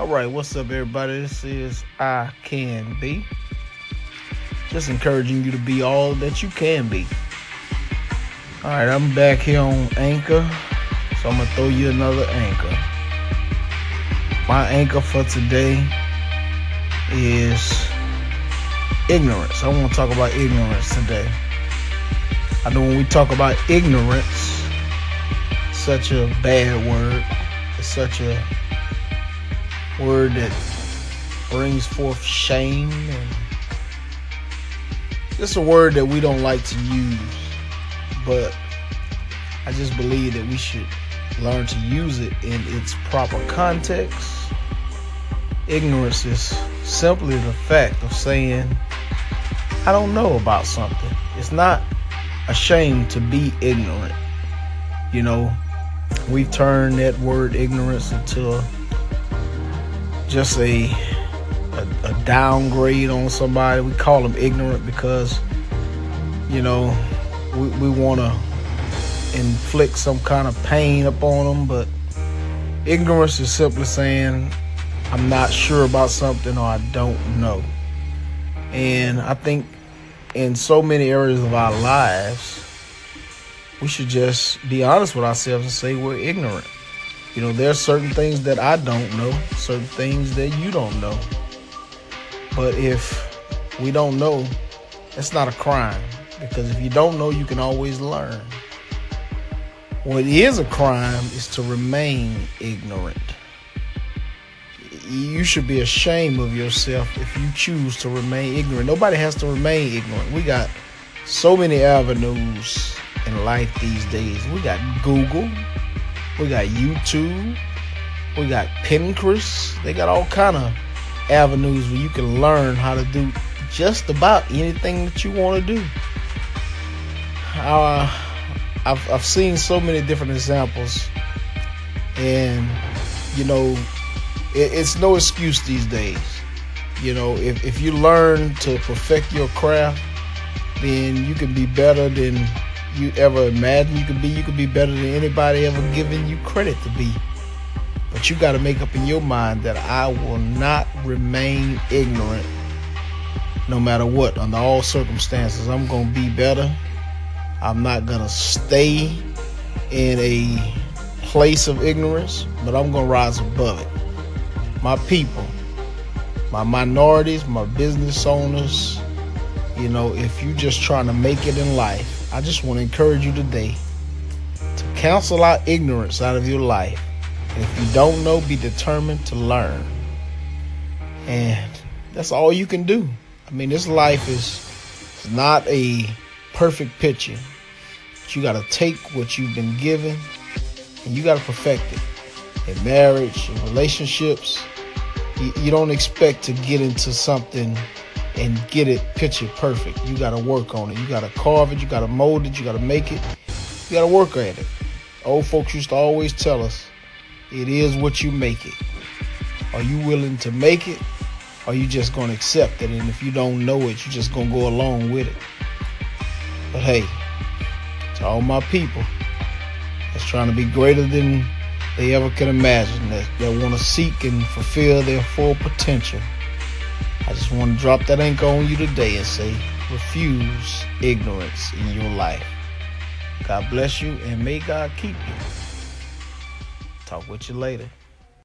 All right, what's up, everybody? This is I Can Be. Just encouraging you to be all that you can be. All right, I'm back here on Anchor, so I'm gonna throw you another anchor. My anchor for today is ignorance. I want to talk about ignorance today. I know when we talk about ignorance, such a bad word. It's such a word that brings forth shame and it's a word that we don't like to use but i just believe that we should learn to use it in its proper context. Ignorance is simply the fact of saying i don't know about something. It's not a shame to be ignorant. You know we've turned that word ignorance into a just a, a, a downgrade on somebody. We call them ignorant because, you know, we, we want to inflict some kind of pain upon them. But ignorance is simply saying, I'm not sure about something or I don't know. And I think in so many areas of our lives, we should just be honest with ourselves and say we're ignorant. You know, there are certain things that I don't know, certain things that you don't know. But if we don't know, it's not a crime. Because if you don't know, you can always learn. What is a crime is to remain ignorant. You should be ashamed of yourself if you choose to remain ignorant. Nobody has to remain ignorant. We got so many avenues in life these days. We got Google, we got YouTube. We got Pinterest. They got all kind of avenues where you can learn how to do just about anything that you want to do. Uh, I've, I've seen so many different examples, and you know, it, it's no excuse these days. You know, if, if you learn to perfect your craft, then you can be better than you ever imagined you could be. You could be better than anybody ever given you credit to be. But you got to make up in your mind that I will not remain ignorant no matter what, under all circumstances. I'm going to be better. I'm not going to stay in a place of ignorance, but I'm going to rise above it. My people, my minorities, my business owners, you know, if you're just trying to make it in life, I just want to encourage you today to cancel out ignorance out of your life. If you don't know, be determined to learn. And that's all you can do. I mean, this life is not a perfect picture. But you got to take what you've been given and you got to perfect it. In marriage, in relationships, you, you don't expect to get into something and get it picture perfect. You got to work on it. You got to carve it. You got to mold it. You got to make it. You got to work at it. Old folks used to always tell us, it is what you make it. Are you willing to make it? Or are you just going to accept it? And if you don't know it, you're just going to go along with it. But hey, to all my people that's trying to be greater than they ever can imagine, that, that want to seek and fulfill their full potential. I just want to drop that anchor on you today and say, refuse ignorance in your life. God bless you and may God keep you. Talk with you later.